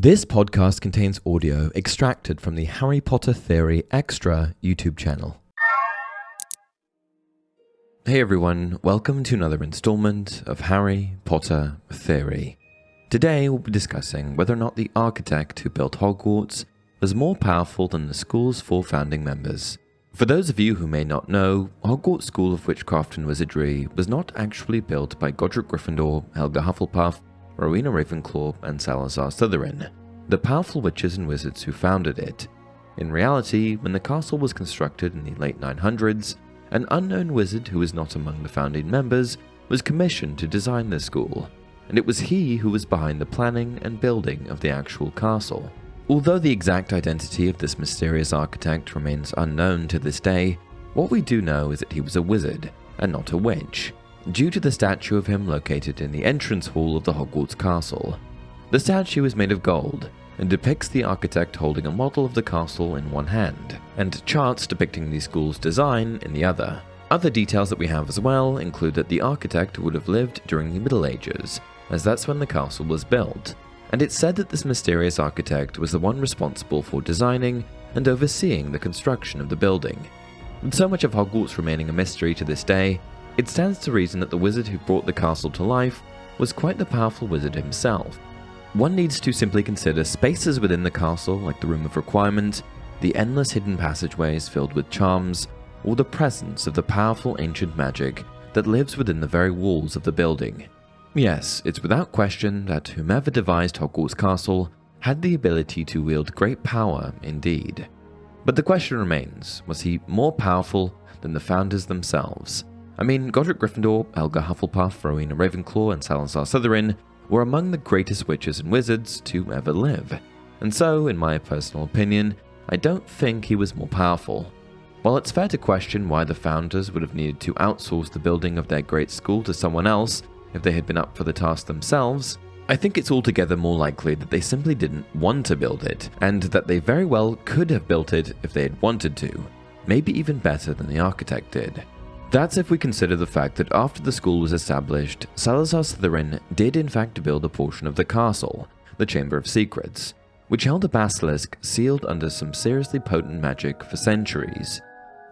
This podcast contains audio extracted from the Harry Potter Theory Extra YouTube channel. Hey everyone, welcome to another installment of Harry Potter Theory. Today we'll be discussing whether or not the architect who built Hogwarts was more powerful than the school's four founding members. For those of you who may not know, Hogwarts School of Witchcraft and Wizardry was not actually built by Godric Gryffindor, Helga Hufflepuff, Rowena Ravenclaw, and Salazar Slytherin, the powerful witches and wizards who founded it. In reality, when the castle was constructed in the late 900s, an unknown wizard who was not among the founding members was commissioned to design the school, and it was he who was behind the planning and building of the actual castle. Although the exact identity of this mysterious architect remains unknown to this day, what we do know is that he was a wizard and not a witch, due to the statue of him located in the entrance hall of the Hogwarts castle. The statue is made of gold and depicts the architect holding a model of the castle in one hand, and charts depicting the school's design in the other. Other details that we have as well include that the architect would have lived during the Middle Ages, as that's when the castle was built, and it's said that this mysterious architect was the one responsible for designing and overseeing the construction of the building. With so much of Hogwarts remaining a mystery to this day, it stands to reason that the wizard who brought the castle to life was quite the powerful wizard himself. One needs to simply consider spaces within the castle, like the Room of Requirement, the endless hidden passageways filled with charms, or the presence of the powerful ancient magic that lives within the very walls of the building. Yes, it's without question that whomever devised Hogwarts Castle had the ability to wield great power indeed. But the question remains was he more powerful than the founders themselves? I mean, Godric Gryffindor, Helga Hufflepuff, Rowena Ravenclaw, and Salazar Slytherin were among the greatest witches and wizards to ever live. And so, in my personal opinion, I don't think he was more powerful. While it's fair to question why the founders would have needed to outsource the building of their great school to someone else if they had been up for the task themselves, I think it's altogether more likely that they simply didn't want to build it, and that they very well could have built it if they had wanted to, maybe even better than the architect did. That's if we consider the fact that after the school was established, Salazar Slytherin did in fact build a portion of the castle, the Chamber of Secrets, which held a basilisk sealed under some seriously potent magic for centuries.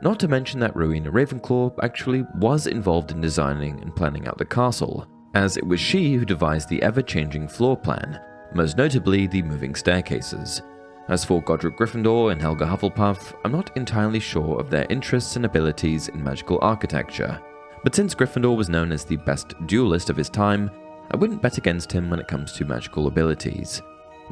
Not to mention that Rowena Ravenclaw actually was involved in designing and planning out the castle, as it was she who devised the ever changing floor plan, most notably the moving staircases. As for Godric Gryffindor and Helga Hufflepuff, I'm not entirely sure of their interests and abilities in magical architecture, but since Gryffindor was known as the best duelist of his time, I wouldn't bet against him when it comes to magical abilities.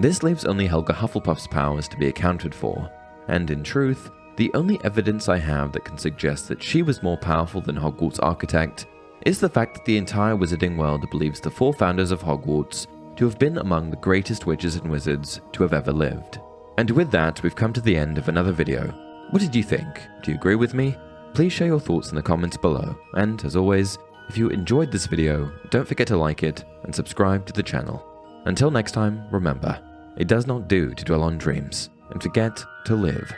This leaves only Helga Hufflepuff's powers to be accounted for, and in truth, the only evidence I have that can suggest that she was more powerful than Hogwarts' architect is the fact that the entire wizarding world believes the four founders of Hogwarts to have been among the greatest witches and wizards to have ever lived. And with that, we've come to the end of another video. What did you think? Do you agree with me? Please share your thoughts in the comments below, and as always, if you enjoyed this video, don't forget to like it and subscribe to the channel. Until next time, remember, it does not do to dwell on dreams and forget to live